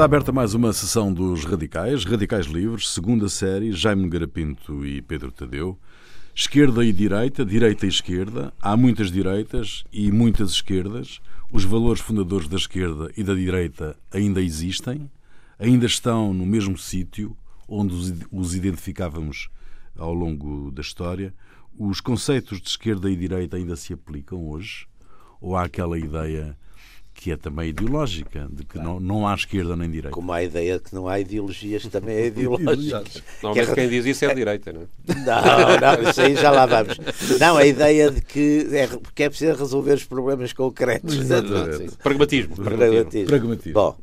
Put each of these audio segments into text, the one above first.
Está aberta mais uma sessão dos Radicais, Radicais Livres, segunda série, Jaime Garapinto e Pedro Tadeu. Esquerda e direita, direita e esquerda, há muitas direitas e muitas esquerdas. Os valores fundadores da esquerda e da direita ainda existem, ainda estão no mesmo sítio onde os identificávamos ao longo da história. Os conceitos de esquerda e direita ainda se aplicam hoje? Ou há aquela ideia que é também ideológica, de que não, não há esquerda nem direita. Como há a ideia de que não há ideologias, também é ideológica. Normalmente quem diz isso é a direita, não é? Não, não, isso aí já lá vamos. Não, a ideia de que é, que é preciso resolver os problemas concretos. Exatamente. Pragmatismo. Pragmatismo. Pragmatismo. Bom,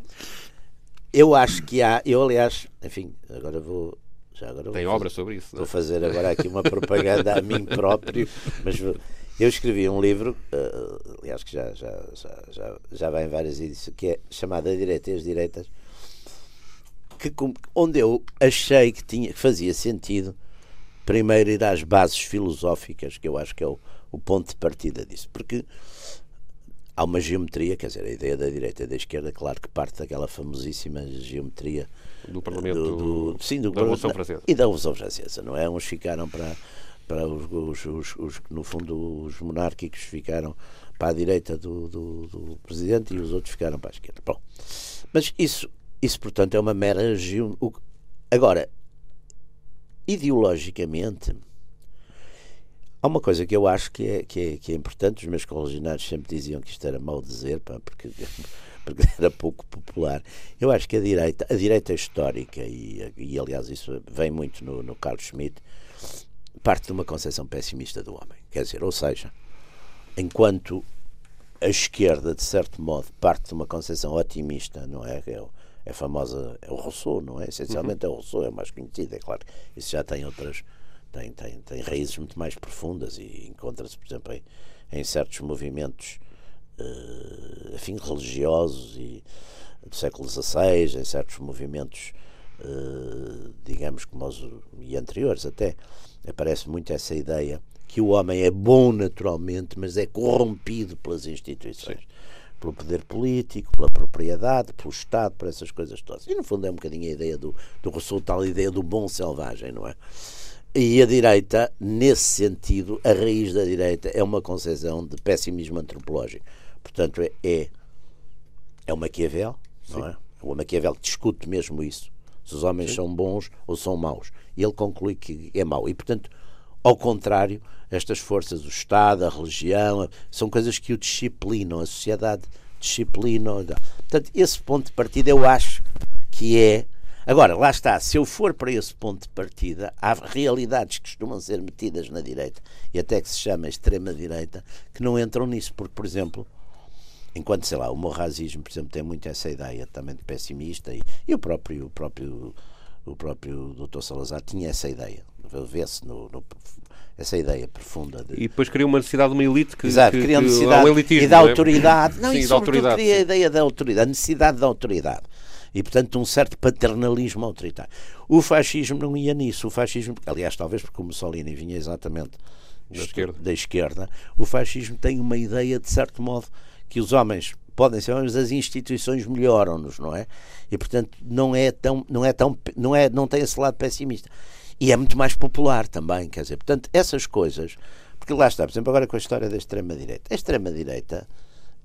eu acho que há, eu aliás, enfim, agora vou já agora Tem vou, obra sobre isso. Vou fazer agora aqui uma propaganda a mim próprio, mas eu escrevi um livro, uh, aliás, que já, já, já, já, já vai em várias edições, que é chamado A Direita e as Direitas, que, onde eu achei que, tinha, que fazia sentido primeiro ir às bases filosóficas, que eu acho que é o, o ponto de partida disso. Porque há uma geometria, quer dizer, a ideia da direita e da esquerda, claro que parte daquela famosíssima geometria do Parlamento do, do, sim, do, da Revolução Francesa. E da Revolução Francesa, não é? Uns ficaram para para os, os, os, os, no fundo os monárquicos ficaram para a direita do, do, do, presidente e os outros ficaram para a esquerda. Bom, mas isso, isso portanto é uma mera agora ideologicamente há uma coisa que eu acho que é, que é, que é importante os meus correligionários sempre diziam que isto era mau dizer pá, porque porque era pouco popular. Eu acho que a direita, a direita histórica, e, e aliás isso vem muito no, no Carlos Schmitt, parte de uma concepção pessimista do homem. Quer dizer, ou seja, enquanto a esquerda, de certo modo, parte de uma concepção otimista, não é? É, é famosa, é o Rousseau, não é? Essencialmente uhum. é o Rousseau, é o mais conhecido, é claro. Isso já tem outras, tem, tem, tem raízes muito mais profundas e encontra-se, por exemplo, em, em certos movimentos uh, afim, religiosos e do século XVI, em certos movimentos, uh, digamos, como os e anteriores até, aparece muito essa ideia que o homem é bom naturalmente, mas é corrompido pelas instituições. Sim. Pelo poder político, pela propriedade, pelo Estado, por essas coisas todas. E no fundo é um bocadinho a ideia do, do Rousseau, tal ideia do bom selvagem, não é? E a direita, nesse sentido, a raiz da direita é uma concepção de pessimismo antropológico. Portanto, é, é, é o Maquiavel, não é? O Maquiavel discute mesmo isso se os homens Sim. são bons ou são maus. E ele conclui que é mau. E, portanto, ao contrário, estas forças, o Estado, a religião, são coisas que o disciplinam, a sociedade disciplina. Portanto, esse ponto de partida eu acho que é. Agora, lá está, se eu for para esse ponto de partida, há realidades que costumam ser metidas na direita, e até que se chama extrema-direita, que não entram nisso, porque, por exemplo, Enquanto, sei lá, o morrazismo, por exemplo, tem muito essa ideia também de pessimista e, e o próprio, o próprio o próprio Dr. Salazar tinha essa ideia, vê-se no, no, essa ideia profunda. De... E depois criou uma necessidade de uma elite que, Exato, que, cria necessidade elitismo, e da é? autoridade. Não, sim, e da autoridade, cria sim. a ideia da autoridade, a necessidade da autoridade. E, portanto, um certo paternalismo autoritário. O fascismo não ia nisso. O fascismo, aliás, talvez porque o Mussolini vinha exatamente da esquerda. da esquerda, o fascismo tem uma ideia, de certo modo, que os homens podem ser homens, as instituições melhoram-nos, não é? E portanto não é tão, não é tão, não é, não tem esse lado pessimista. E é muito mais popular também, quer dizer, portanto essas coisas, porque lá está, por exemplo, agora com a história da extrema direita. A extrema direita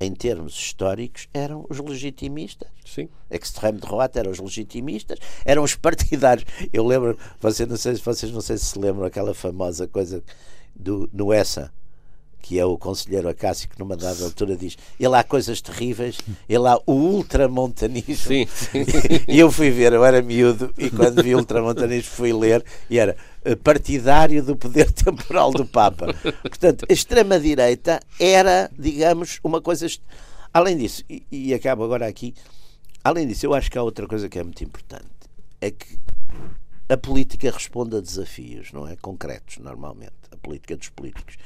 em termos históricos, eram os legitimistas. Sim. Extreme droite eram os legitimistas, eram os partidários. Eu lembro, vocês não sei, vocês não sei se se lembram aquela famosa coisa do, no Essa, que é o conselheiro Acácio, que numa dada altura diz: ele há coisas terríveis, ele há o ultramontanismo. Sim, sim. E eu fui ver, eu era miúdo, e quando vi o ultramontanismo fui ler, e era eh, partidário do poder temporal do Papa. Portanto, a extrema-direita era, digamos, uma coisa. Além disso, e, e acabo agora aqui, além disso, eu acho que há outra coisa que é muito importante: é que a política responde a desafios, não é? Concretos, normalmente. A política dos políticos.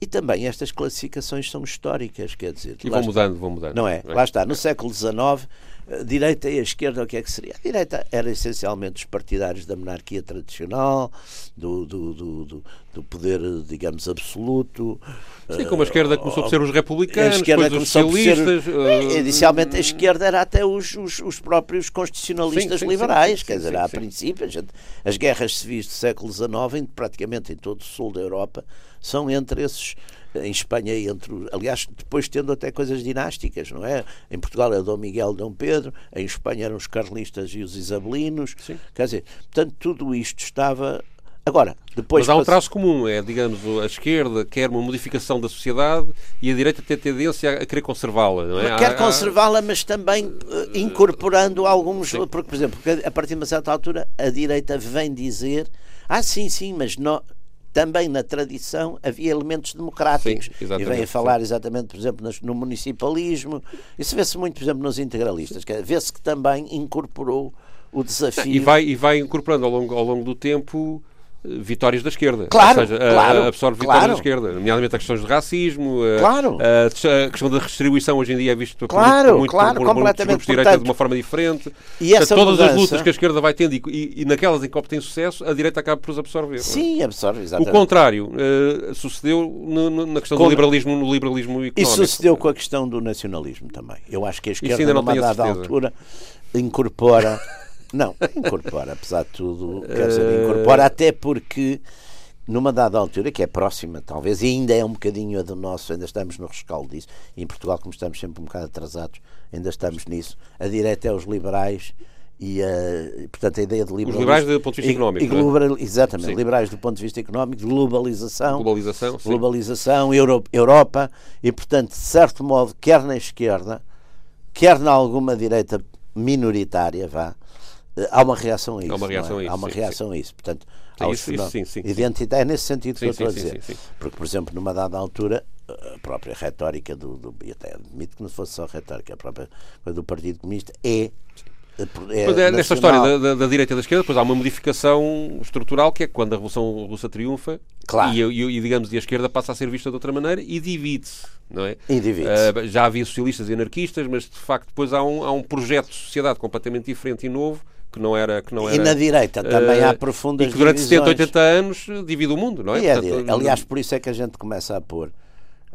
E também estas classificações são históricas, quer dizer. E vão mudando, vão mudando. Não é? Lá está, no século XIX, direita e a esquerda, o que é que seria? A direita era essencialmente os partidários da monarquia tradicional, do, do, do, do, poder, digamos, absoluto. Sim, como a esquerda começou por ser os republicanos, depois os socialistas. Ser, uh... Inicialmente a esquerda era até os, os, os próprios constitucionalistas sim, sim, liberais, sim, quer dizer, a princípio, as guerras civis do século XIX, praticamente em todo o sul da Europa, são entre esses em Espanha entre aliás depois tendo até coisas dinásticas não é em Portugal é Dom Miguel Dom Pedro em Espanha eram os carlistas e os isabelinos Sim. quer dizer portanto tudo isto estava Agora, depois. Mas há um traço comum, é, digamos, a esquerda quer uma modificação da sociedade e a direita tem tendência a querer conservá-la, não é? Quer conservá-la, mas também uh, incorporando alguns. Sim. Porque, por exemplo, a partir de uma certa altura, a direita vem dizer: ah, sim, sim, mas no, também na tradição havia elementos democráticos. Sim, e vem a falar sim. exatamente, por exemplo, no municipalismo. Isso vê-se muito, por exemplo, nos integralistas. Vê-se que também incorporou o desafio. E vai, e vai incorporando ao longo, ao longo do tempo vitórias da esquerda. Claro, Ou seja, claro, absorve vitórias claro. da esquerda, nomeadamente as questões de racismo, claro. a, a, questão da redistribuição hoje em dia é visto claro, por, muito, claro, por, completamente, por direita de uma forma diferente. E essa todas mudança... as lutas que a esquerda vai tendo e, e, e, naquelas em que obtém sucesso, a direita acaba por os absorver. É? Sim, absorve, exatamente. O contrário uh, sucedeu no, no, na questão com... do liberalismo, no liberalismo económico. E sucedeu com a questão do nacionalismo também. Eu acho que a esquerda, numa dada altura, incorpora... Não, incorpora, apesar de tudo, quer dizer, incorpora até porque numa dada altura, que é próxima, talvez, e ainda é um bocadinho a do nosso, ainda estamos no rescaldo disso, e em Portugal, como estamos sempre um bocado atrasados, ainda estamos nisso. A direita é os liberais e, a, portanto, a ideia de liberalismo. Os liberais do ponto de vista económico. E, global, exatamente, sim. liberais do ponto de vista económico, globalização, globalização, globalização Europa, Europa, e, portanto, de certo modo, quer na esquerda, quer na alguma direita minoritária, vá, há uma reação a isso. Há uma reação, é? a, isso, há uma reação a isso. Portanto, sim, isso, isso, sim, sim, identidade, é nesse sentido que eu estou a dizer. Porque, por exemplo, numa dada altura, a própria retórica do, do e até admito que não fosse só retórica, a própria do Partido Comunista é é, é nesta história da, da, da, direita e da esquerda, depois há uma modificação estrutural que é quando a Revolução Russa triunfa claro. e, e, e, digamos, e a esquerda passa a ser vista de outra maneira e divide-se, não é? E divide-se. Uh, já havia socialistas e anarquistas, mas de facto depois há um, há um projeto de sociedade completamente diferente e novo que não era. Que não era e na direita também há profundas e que durante divisões. 70, 80 anos divide o mundo, não é? é Portanto, aliás, por isso é que a gente começa a pôr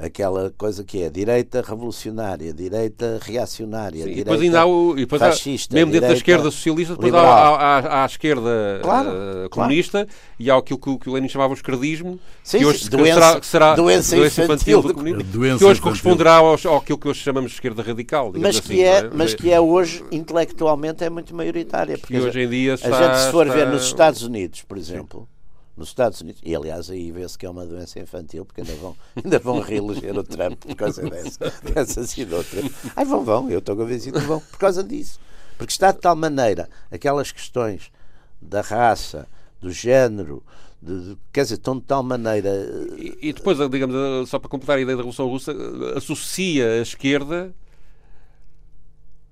aquela coisa que é direita revolucionária, direita reacionária, Sim, direita depois ainda há o, e depois fascista, há, mesmo dentro da esquerda socialista, depois há, há, há, a esquerda claro, uh, comunista claro. e há aquilo que, que o Lenin chamava o esquerdismo, sim, que hoje doença, será, que será doença, doença infantil, infantil do comunismo, que hoje infantil. corresponderá aos, ao aquilo que hoje chamamos de esquerda radical. Mas que, assim, é, é, mas que é hoje, intelectualmente, é muito maioritária. Porque hoje em dia a gente, se for está... ver nos Estados Unidos, por exemplo, sim nos Estados Unidos, e aliás aí vê-se que é uma doença infantil, porque ainda vão, ainda vão reeleger o Trump por causa dessa, dessas e de outras. Ai, vão, vão, eu estou convencido que vão, por causa disso. Porque está de tal maneira aquelas questões da raça, do género, de, de, quer dizer, estão de tal maneira. E, e, depois, digamos, só para completar a ideia da Revolução Russa, associa a esquerda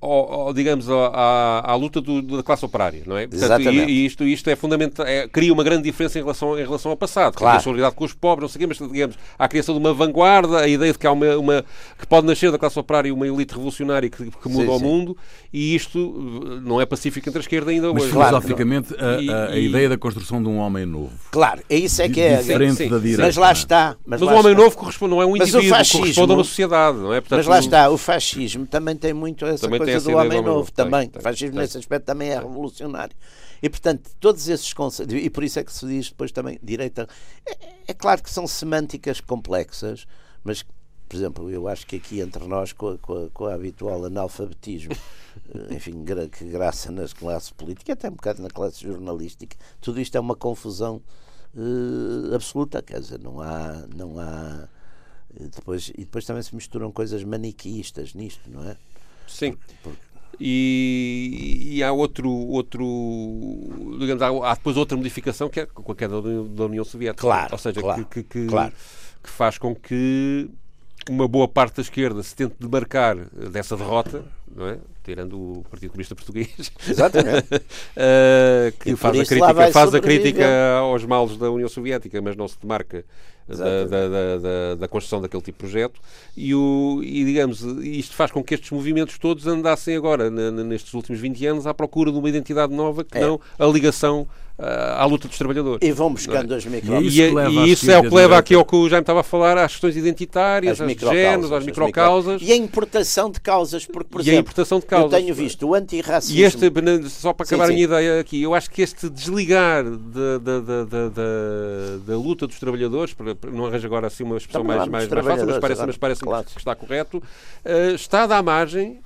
ao, ao, digamos, à, à luta do, da classe operária, não é? Portanto, e, e, isto, isto é fundamental, é, cria uma grande diferença em relação, em relação ao passado. Claro. A solidariedade com os pobres, não sei o quê, mas, digamos, há a criação de uma vanguarda, a ideia de que há uma, uma que pode nascer da classe operária uma elite revolucionária que, que muda sim, o sim. mundo, e isto uh, não é pacífico entre a esquerda ainda mas, hoje. Claro, filosoficamente, a, a, a ideia da construção de um homem novo. Claro, é isso é que é. Diferente sim, da direita. Mas lá está. Mas, mas o homem está. novo corresponde, não é um indivíduo, corresponde a uma sociedade, não é? Portanto, mas lá está, o fascismo também tem muito essa coisa do homem novo também. Tem, o fascismo, tem. nesse aspecto, também é revolucionário. E, portanto, todos esses conceitos. E por isso é que se diz depois também direita. É, é claro que são semânticas complexas, mas por exemplo, eu acho que aqui entre nós, com a, com a, com a habitual analfabetismo, eh, enfim, que graça nas classes políticas, até um bocado na classe jornalística, tudo isto é uma confusão uh, absoluta, quer dizer, não há. Não há eh, depois, e depois também se misturam coisas maniqueístas nisto, não é? Sim. Porque, e, e, há outro, outro digamos, há, há, depois outra modificação que é com a queda da União Soviética. Claro, Ou seja, claro, que, que, claro. que, faz com que uma boa parte da esquerda se tente demarcar dessa derrota, não é? tirando o Partido Comunista Português, Exatamente. uh, que faz, a crítica, faz a crítica aos males da União Soviética, mas não se demarca da, da, da, da, construção daquele tipo de projeto e, o, e, digamos, isto faz com que estes movimentos todos andassem agora, nestes últimos 20 anos, à procura de uma identidade nova que é. não a ligação à luta dos trabalhadores. E vão buscando é? as micro... E, e, e isso é o que leva aqui ao que o Jaime estava a falar, às questões identitárias, às géneros, às microcausas. E a importação de causas, porque, por e exemplo, a importação de causas. eu tenho visto o antirracismo... E este, só para acabar sim, sim. a minha ideia aqui, eu acho que este desligar da, da, da, da, da luta dos trabalhadores, não arranjo agora assim uma expressão mais, mais, mais fácil, mas parece, mas parece claro. que está correto, uh, está a dar margem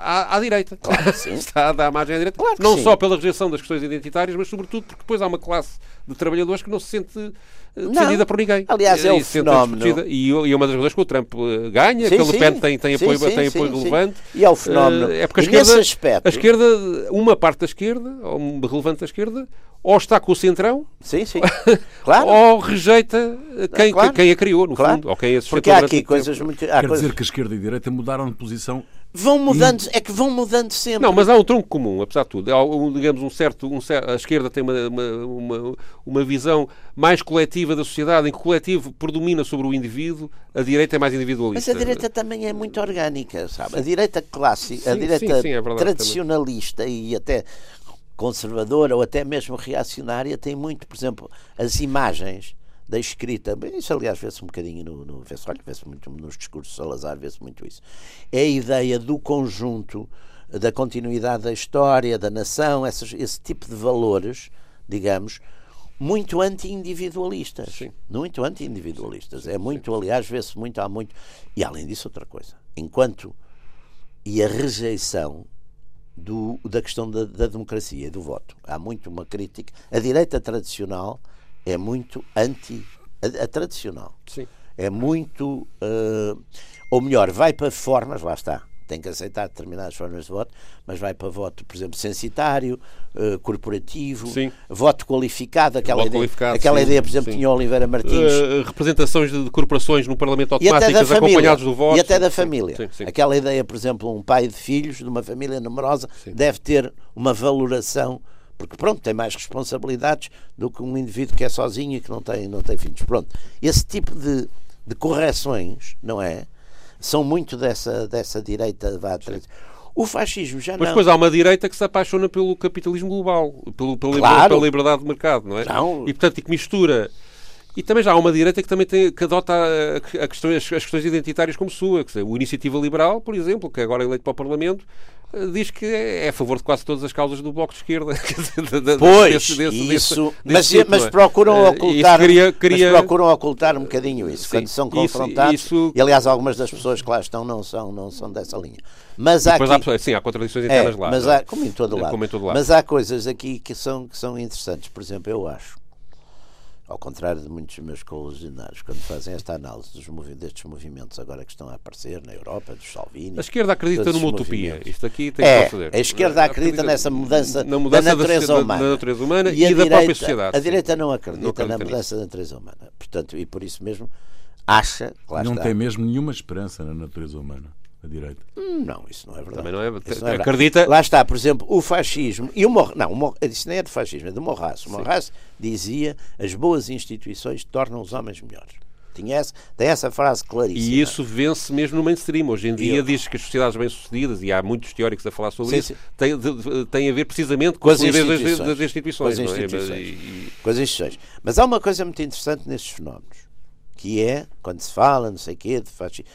à, à direita. Claro sim. Está a dar margem à direita. Claro não sim. só pela rejeição das questões identitárias, mas sobretudo porque depois há uma classe de trabalhadores que não se sente eh, defendida por ninguém. Aliás, é o fenómeno. E, e uma das razões que o Trump eh, ganha, sim, que o Le Pen tem, tem apoio, sim, tem apoio relevante. E é o fenómeno. É porque a esquerda, aspecto... a esquerda, uma parte da esquerda, ou relevante da esquerda, ou está com o centrão, sim, sim. Claro. ou rejeita quem, claro. quem a criou, no claro. fundo, ou quem a Porque há aqui coisas muito. Há Quer coisas... dizer que a esquerda e a direita mudaram de posição Vão mudando, é que vão mudando sempre. Não, mas há um tronco comum, apesar de tudo. Há, um, digamos, um certo, um A esquerda tem uma, uma, uma, visão mais coletiva da sociedade, em que o coletivo predomina sobre o indivíduo, a direita é mais individualista. Mas a direita também é muito orgânica, sabe? A direita clássica, a direita sim, sim, é verdade, tradicionalista também. e até conservadora ou até mesmo reacionária tem muito, por exemplo, as imagens da escrita, isso aliás vê-se um bocadinho no, no vê-se, olha, vê-se muito nos discursos de Salazar, vê-se muito isso. É a ideia do conjunto, da continuidade da história, da nação, essas, esse tipo de valores, digamos, muito anti-individualistas. Muito anti-individualistas. É muito, aliás, vê-se muito, há muito. E além disso, outra coisa. Enquanto. E a rejeição do, da questão da, da democracia e do voto. Há muito uma crítica. A direita tradicional é muito anti a, a tradicional. Sim. É muito. Uh, ou melhor, vai para formas, lá está, tem que aceitar determinadas formas de voto, mas vai para voto, por exemplo, censitário, uh, corporativo, sim. voto qualificado, aquela, ideia, aquela sim, ideia, por exemplo, sim. tinha Oliveira Martins. Uh, representações de, de, corporações no Parlamento automáticas acompanhados do voto. E até da família. Aquela ideia, por exemplo, um pai de filhos de uma família numerosa deve ter uma valoração porque pronto, tem mais responsabilidades do que um indivíduo que é sozinho e que não tem, não tem filhos. Pronto, esse tipo de, de correções, não é? São muito dessa, dessa direita. Vá, o fascismo já Mas não. depois há uma direita que se apaixona pelo capitalismo global, pelo, pela, claro. pela liberdade de mercado, não é? Não. E portanto, e que mistura e também já há uma direita que também tem, que adota a, a questões, as questões identitárias como sua. Que o Iniciativa Liberal, por exemplo, que é agora eleito para o Parlamento, diz que é a favor de quase todas as causas do Bloco de Esquerda. pois, desse, desse, isso. Desse, mas, tipo, mas, procuram eh, ocultar, queria, queria... procuram ocultar um bocadinho isso. Sim, quando são confrontados, isso, isso... e aliás algumas das pessoas que lá estão não são, não são dessa linha. Mas há, aqui... há, sim, há contradições internas é, lá. Mas há, como, em todo lado. como em todo lado. Mas há coisas aqui que são, que são interessantes. Por exemplo, eu acho ao contrário de muitos dos meus colisionários, quando fazem esta análise dos movi destes movimentos agora que estão a aparecer na Europa, dos Salvini. A esquerda acredita numa utopia. Isto aqui tem é, que fazer. A esquerda acredita, acredita nessa mudança, na mudança da, natureza da, humana. da natureza humana e, e da direita, própria sociedade. A direita não acredita, não acredita na mudança da natureza humana. Portanto, e por isso mesmo acha. não está. tem mesmo nenhuma esperança na natureza humana a direita. Hum, não, isso não é verdade. Também não é, não é acredita. Lá está, por exemplo, o fascismo e o Mor... não, o Mor... isso nem é de fascismo, é de Morras. O Morras dizia: as boas instituições tornam os homens melhores. Tinha essa, tem essa frase claríssima. E isso vence mesmo no mainstream. Hoje em dia eu... diz que as sociedades bem-sucedidas, e há muitos teóricos a falar sobre sim, isso, têm tem a ver precisamente com, com as instituições. Das, das instituições. Com as instituições. É? E... Com as instituições. Mas há uma coisa muito interessante nestes fenómenos, que é, quando se fala, não sei o quê, de fascismo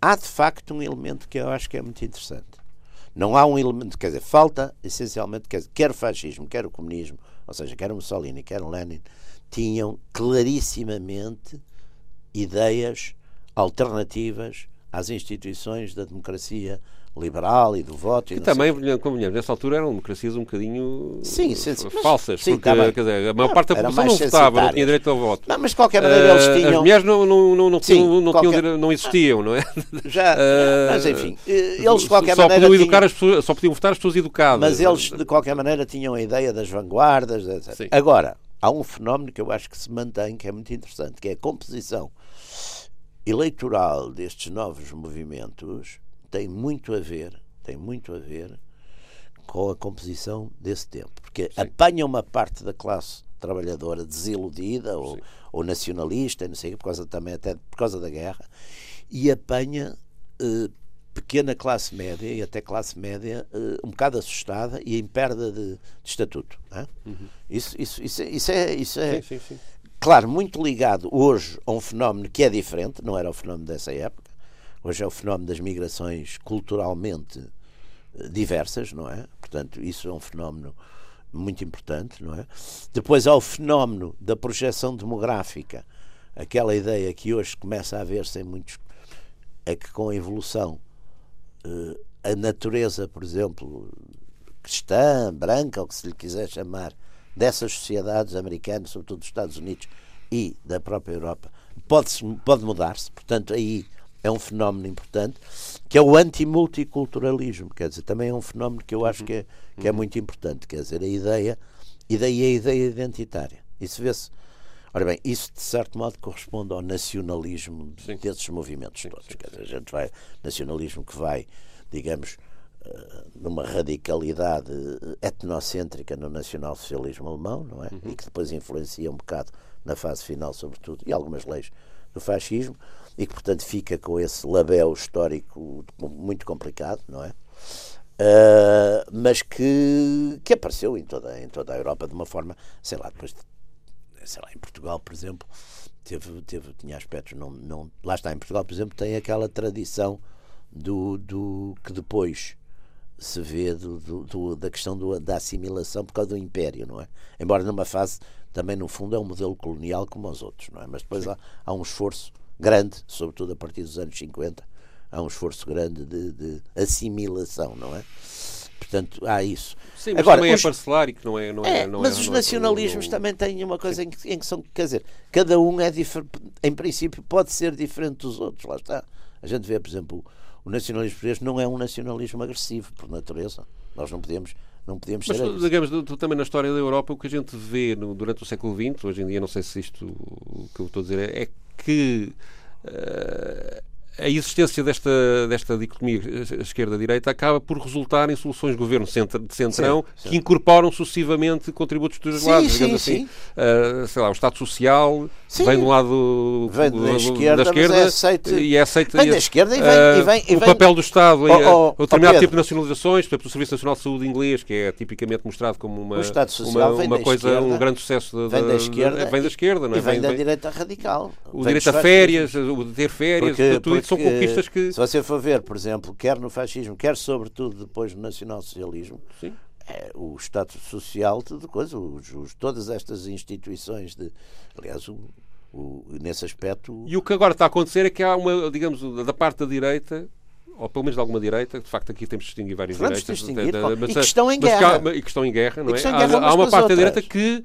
há de facto um elemento que eu acho que é muito interessante. Não há um elemento, quer dizer, falta essencialmente, quer, dizer, quer o fascismo, quer o comunismo, ou seja, quer o Mussolini, quer o Lenin, tinham clarissimamente ideias alternativas às instituições da democracia liberal e do voto. E também, convenhamos, nessa altura eram democracias um bocadinho sim, sim, falsas, sim, porque quer dizer, a maior parte da população não votava, não tinha direito ao voto. Não, mas de qualquer maneira eles tinham. As mulheres não, não, não, não, sim, não, qualquer... tinham, não existiam, não é? Já, uh, mas enfim, eles de qualquer só maneira. Podiam educar tinham... as pessoas, só podiam votar as pessoas educadas. Mas eles de qualquer maneira tinham a ideia das vanguardas, etc. Agora, há um fenómeno que eu acho que se mantém, que é muito interessante, que é a composição eleitoral destes novos movimentos tem muito a ver tem muito a ver com a composição desse tempo, porque Sim. apanha uma parte da classe trabalhadora desiludida ou, ou, nacionalista, não sei, por causa também até por causa da guerra, e apanha eh, pequena classe média e até classe média eh, um bocado assustada e em perda de, de estatuto. Uhum. Isso, isso, isso, isso, é, isso é sim, sim, sim. claro, muito ligado hoje a um fenómeno que é diferente, não era o fenómeno dessa época, hoje é o fenómeno das migrações culturalmente eh, diversas, não é? Portanto, isso é um fenómeno muito importante, não é? Depois há o fenómeno da projeção demográfica, aquela ideia que hoje começa a ver-se em muitos é que com a evolução eh, a natureza, por exemplo, cristã, branca, ou que se lhe quiser chamar, dessas sociedades americanas, sobretudo dos Estados Unidos e da própria Europa, pode, pode mudar-se. Portanto, aí é um fenómeno importante, que é o antimulticulturalismo. Quer dizer, também é um fenómeno que eu acho que é, que é muito importante. Quer dizer, a ideia, e daí a ideia identitária. Isso vê-se. Ora bem, isso de certo modo corresponde ao nacionalismo Sim. desses movimentos todos. Sim, Quer dizer, a gente vai, nacionalismo que vai, digamos, eh, numa radicalidade etnocêntrica no nacional-socialismo alemão, não é? Uhum. E que depois influencia um bocado na fase final, sobretudo, e algumas leis do fascismo e que, portanto, fica com esse label histórico muito complicado, não é? Uh, mas que, que apareceu em toda, em toda a Europa de uma forma, sei lá, depois, sei lá, em Portugal, por exemplo, teve, teve, tinha aspectos, não, não, lá está, em Portugal, por exemplo, tem aquela tradição do, do que depois se vê do, do, do, da questão do, da assimilação por causa do império, não é? Embora numa fase também no fundo é um modelo colonial como os outros, não é? Mas depois há, há um esforço grande, sobretudo a partir dos anos 50, há um esforço grande de, de assimilação, não é? Portanto, há isso. Sim, mas Agora, também é os... é parcelar e que não é. Não é, é não mas é, os nacionalismos é, também têm uma coisa em que, em que, são. Quer dizer, cada um é diferente. Em princípio, pode ser diferente dos outros. Lá está. A gente vê, por exemplo, o nacionalismo português não é um nacionalismo agressivo, por natureza. Nós não podemos não podíamos Mas, ser. digamos, também na história da Europa, o que a gente vê no, durante o século XX, hoje em dia, não sei se isto o que eu estou a dizer é, é que uh, a existência desta, desta dicotomia esquerda-direita acaba por resultar em soluções de governo de centrão sim, sim. que incorporam sucessivamente contributos dos dois lados, digamos sim, assim. Uh, sei lá, o Estado Social vem do lado vem da, esquerda, da esquerda é aceito, e é aceito vem da esquerda e vem, uh, e vem, e o papel do Estado oh, oh, em determinado oh, tipo de nacionalizações, por exemplo, o Serviço Nacional de Saúde inglês, que é tipicamente mostrado como uma, uma, uma coisa, esquerda, um grande sucesso vem da, esquerda, vem da esquerda, não é? E vem, da direita radical. O direito a férias, o de ter férias, tudo isso são conquistas que. Se você for ver, por exemplo, quer no fascismo, quer sobretudo depois no nacionalsocialismo, é, o Estado Social, tudo coisa, os, os, todas estas instituições de. Aliás, o, o, nesse aspecto. E o que agora está a acontecer é que há uma, digamos, da parte da direita, ou pelo menos de alguma direita, de facto aqui temos de distinguir várias Vamos direitas. Distinguir, mas, e que estão em guerra. Há, e que estão em guerra, não é? Há, há, uma parte da direita que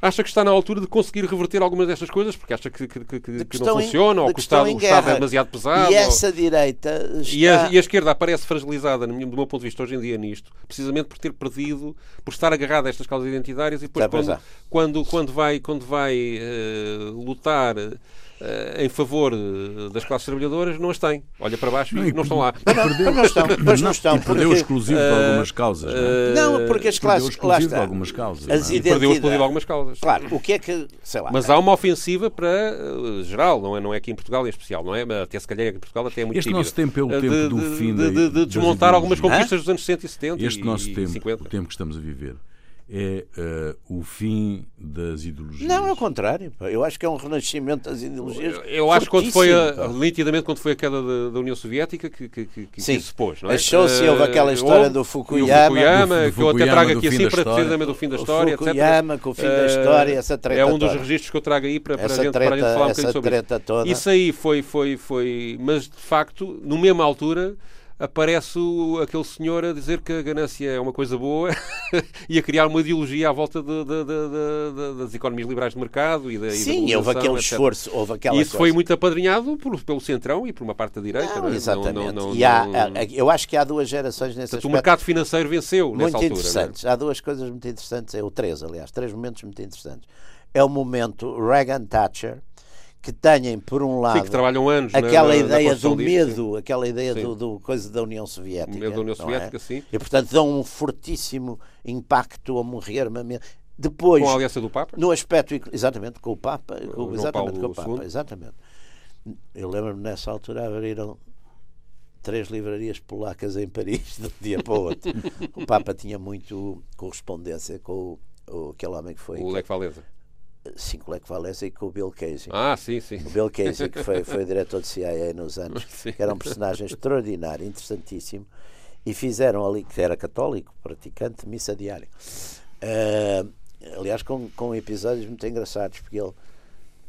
acha que está na altura de conseguir reverter algumas destas coisas, porque acha que, que, que, que não funciona, ou que o Estado, o Estado é demasiado pesado. E essa ou... direita. Está... E, a, e, a, esquerda aparece fragilizada, do meu ponto de vista, hoje em dia, nisto, precisamente por ter perdido, por estar agarrada a estas causas identitárias e depois, quando, quando, quando, vai, quando vai uh, lutar. Uh, em favor uh, das classes trabalhadoras não as tem. Olha para baixo não, e, não estão lá. Não, não, não estão. Mas não estão. E perdeu porque, exclusivo uh, de algumas causas. Não, não porque as classes. Perdeu exclusivo de algumas causas. As perdeu exclusivo de algumas causas. Claro, o que é que. Sei lá. Mas há uma ofensiva para geral, não é, não é aqui em Portugal em especial, não é? Até se calhar aqui em Portugal até é muito Este nosso tempo é o tempo de, do fim de, de, de desmontar algumas conquistas dos anos 60 e 70 Este e, nosso tempo, 50. o tempo que estamos a viver é uh, o fim das ideologias. Não, é o contrário. Eu acho que é um renascimento das ideologias. Eu, eu acho que quando foi a, nitidamente quando foi a queda da, da União Soviética que, que, que, que se pôs. Não é? Achou-se uh, houve aquela história houve, do Fukuyama, Fukuyama do, do que eu até trago aqui assim para precisamente do fim da história. O Fukuyama, etc. com o fim da história, essa treta. É um dos registros que eu trago aí para, para, a, gente, treta, para gente falar um bocadinho sobre isso. Toda. Isso aí foi, foi, foi. Mas de facto, no mesma altura aparece o, aquele senhor a dizer que a ganância é uma coisa boa e a criar uma ideologia à volta de, de, de, das economias liberais de mercado e da Sim, e houve aquele etc. esforço, houve aquela E isso coisa. foi muito apadrinhado por, pelo Centrão e por uma parte da direita. Não, não é? exatamente. Não, não, e há, eu acho que há duas gerações nesse Portanto, aspecto. o mercado financeiro venceu muito nessa altura. Muito interessantes. Há duas coisas muito interessantes, é o três, aliás, três momentos muito interessantes. É o momento Reagan-Thatcher, que tenham, por um lado, Sim, que trabalham anos aquela na, ideia na do medo, aquela ideia do, do, coisa da União Soviética. O medo da União Soviética, é? sim. E, portanto, dão um fortíssimo impacto a morrer Depois, com a aliança do Papa? No aspecto, exatamente, com o Papa, com, exatamente, com o Papa, exatamente. Eu lembro-me nessa altura abriram três livrarias polacas em Paris de um dia para o outro. o Papa tinha muito correspondência com o, o, aquele homem que foi. O Lech Walesa. Sim, com o Lech Walesa e com o Bill Casey. Ah, sim, sim. O Bill Casey, que foi, foi diretor de CIA nos anos, sim. que era um personagem extraordinário, interessantíssimo, e fizeram ali, que era católico, praticante, missa diária. Uh, aliás, com, com episódios muito engraçados, porque ele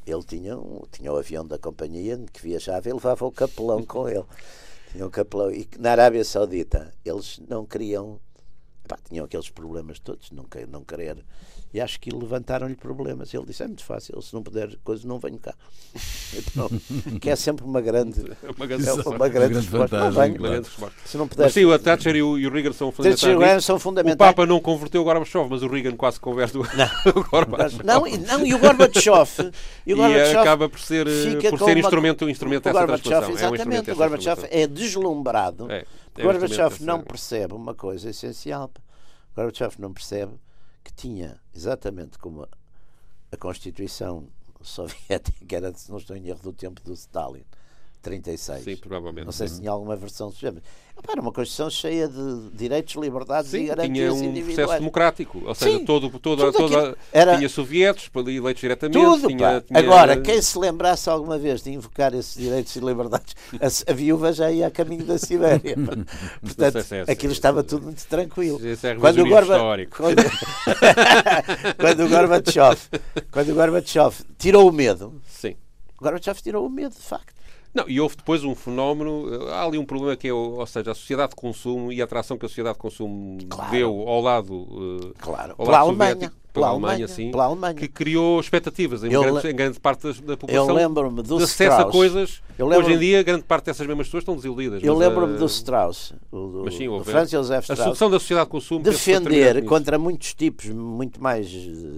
ele tinha, um, tinha o avião da companhia que viajava e levava o capelão com ele. Tinha um capelão. E na Arábia Saudita eles não queriam. Pá, tinham aqueles problemas todos, não, não querer e acho que levantaram-lhe problemas. Ele disse: é muito fácil, se não puder coisa, não venho cá. que é sempre uma grande, uma grande, é uma, uma grande, resposta. Não venho. Claro. Se não puder. Mas sim, o Thatcher e o, e o Reagan são fundamentais. são fundamentais. O Papa não converteu o Gorbachev, mas o Reagan quase converte o, Gorbachev. Não, não, e o Gorbachev. E, o Gorbachev e acaba por ser, por ser instrumento, instrumento dessa transformação. Exatamente, é um o Gorbachev é deslumbrado. É, é Gorbachev não percebe uma coisa essencial. Gorbachev não percebe que tinha, exatamente como a Constituição soviética era, se não estou em erro, do tempo do Stalin, 36. Sim, provavelmente. Não sei se tinha alguma versão era uma Constituição cheia de direitos, liberdades Sim, e garantias tinha um individuais. processo democrático, ou seja, Sim, todo, toda, toda, era... tinha sovietos eleitos diretamente. Tudo, tinha, tinha... Agora, quem se lembrasse alguma vez de invocar esses direitos e liberdades, a, a viúva já ia a caminho da Sibéria. Portanto, se é aquilo estava tudo muito tranquilo. Esse é quando, o Gorba... histórico. Quando... quando o Gorbachev, quando o Gorbachev tirou o medo, Sim. o Gorbachev tirou o medo, de facto. Não, e houve depois um fenómeno, há ali um problema que é, ou seja, a sociedade de consumo e a atração que a sociedade de consumo claro. deu ao lado, uh, claro. ao pela lado Alemanha, pela, pela Alemanha, Alemanha, sim, pela Alemanha. que criou expectativas em, grande, em grande parte da, da população. Eu lembro-me do de acesso Strauss. a coisas. Hoje em dia, grande parte dessas mesmas pessoas estão desiludidas. Eu lembro-me do Strauss, o, do, mas sim, do Franz Josef A Strauss, solução da sociedade de consumo defender contra muitos tipos, muito mais,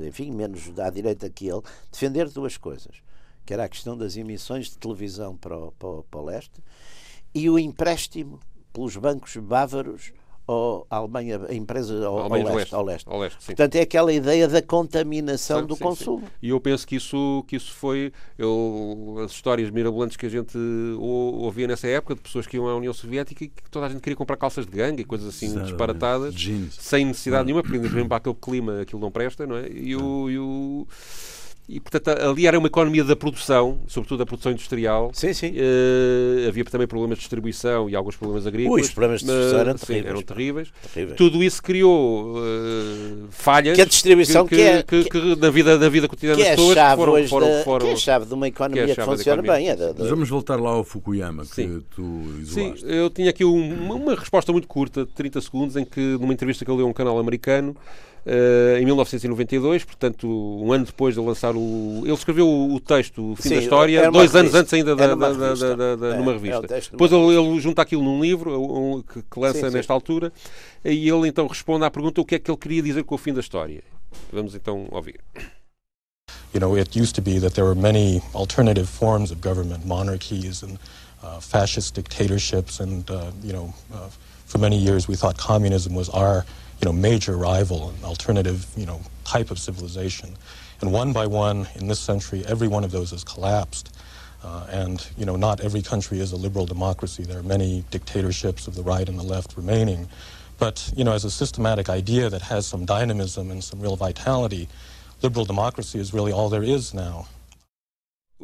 enfim, menos à direita que ele, defender duas coisas que era a questão das emissões de televisão para o, para o, para o leste e o empréstimo pelos bancos bávaros ao, à Alemanha, a empresa ao, Alemanha ao, leste, leste, ao leste. Ao leste Portanto, é aquela ideia da contaminação sim, do sim, consumo. Sim. E eu penso que isso, que isso foi eu, as histórias mirabolantes que a gente ouvia nessa época de pessoas que iam à União Soviética e que toda a gente queria comprar calças de gangue e coisas assim Exatamente. disparatadas, Jeans. sem necessidade nenhuma, porque mesmo para aquele clima aquilo não presta, não é? E o, e o e portanto ali era uma economia da produção, sobretudo da produção industrial. Sim, sim. Uh, havia também problemas de distribuição e alguns problemas agrícolas. Ui, os problemas de distribuição eram sim, terríveis. eram terríveis. terríveis. Tudo isso criou uh, falhas que a distribuição que, que, é, que, que, que na vida da vida cotidiana que das é pessoas chave foram, hoje foram, da, foram, que é a chave de uma economia que, que, é funciona bem. É da, da... Mas vamos voltar lá ao Fukuyama que Sim. tu Sim, isolaste. eu tinha aqui um, uma resposta muito curta, de 30 segundos, em que numa entrevista que ele deu a um canal americano Uh, em 1992, portanto, um ano depois de lançar o. Ele escreveu o, o texto, o fim Sim, da história, dois revista. anos antes ainda da, Era uma da, revista. da, da, É, numa é revista. texto depois numa ele, ele junta aquilo num livro um, que, que lança Sim, sim. nesta altura e ele então responde à pergunta o que é que ele queria dizer com o fim da história. Vamos então ouvir. You know, it used to be that there were many alternative forms of government, monarchies and uh, fascist dictatorships, and uh, you know, uh, for many years we thought communism was our, you know, major rival, an alternative, you know, type of civilization. And one by one, in this century, every one of those has collapsed. Uh, and you know, not every country is a liberal democracy. There are many dictatorships of the right and the left remaining. But you know, as a systematic idea that has some dynamism and some real vitality, liberal democracy is really all there is now.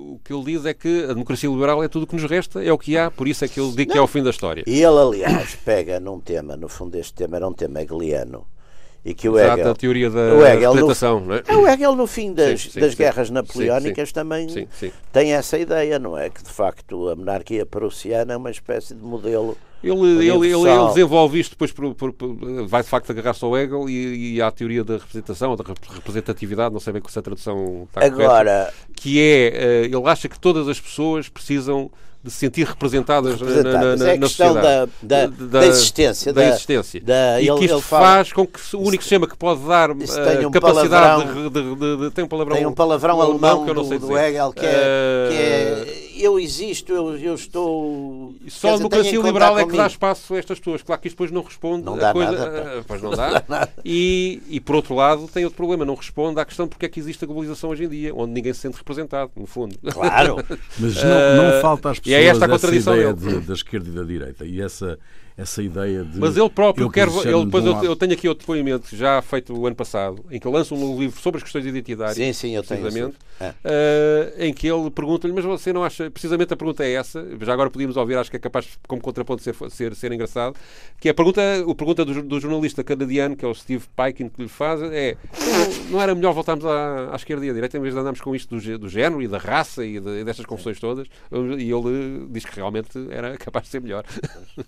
O que ele diz é que a democracia liberal é tudo o que nos resta, é o que há, por isso é que ele diz que é o fim da história. E ele, aliás, pega num tema, no fundo este tema era um tema hegeliano, e que o Exato, Hegel... a teoria da o Hegel no- não é? É, o Hegel, no fim das, Sim, sim, das guerras napoleónicas, também tem essa ideia, não é? Que, de facto, a monarquia prussiana é uma espécie de modelo Ele, ele, ele, ele desenvolve isto depois por, por- por- vai de facto agarrar-se ao Hegel e, e à teoria da representação, da rep- representatividade, não sei bem se a tradução está correta, Agora, que é, eh, ele acha que todas as pessoas precisam de se sentir representadas, representadas. Na, na, é questão da, da, da, existência. Da, existência. Da, e ele, que isto faz com que o único sistema que pode dar uh, um capacidade de, de, de, de, Tem um palavrão, tem um palavrão alemão, que eu não sei do, do Hegel que é, uh, que é eu existo, eu, eu estou. Só a democracia liberal é que dá espaço a estas pessoas. Claro que isto depois não responde. Não dá coisa, nada. Pois não dá. e, e por outro lado, tem outro problema. Não responde à questão porque é que existe a globalização hoje em dia, onde ninguém se sente representado, no fundo. Claro. Mas não, não falta às pessoas e é esta a contradição essa ideia de, da esquerda e da direita. E essa essa ideia de. Mas ele próprio quer. Ele, depois eu, eu, tenho aqui outro depoimento, já feito o ano passado, em que ele lança um livro sobre as questões identitárias. Sim, sim, eu tenho. Precisamente, é. uh, em que ele pergunta-lhe, mas você não acha. Precisamente a pergunta é essa, já agora podíamos ouvir, acho que é capaz, como contraponto, ser, ser, ser engraçado, que é a pergunta, a pergunta do, do jornalista canadiano, que é o Steve Paikin, que lhe faz, é: não, não era melhor voltarmos à, à, esquerda e à direita em vez de andarmos com isto do, do género e da raça e, de, e destas confusões todas? E ele diz que realmente era capaz de ser melhor.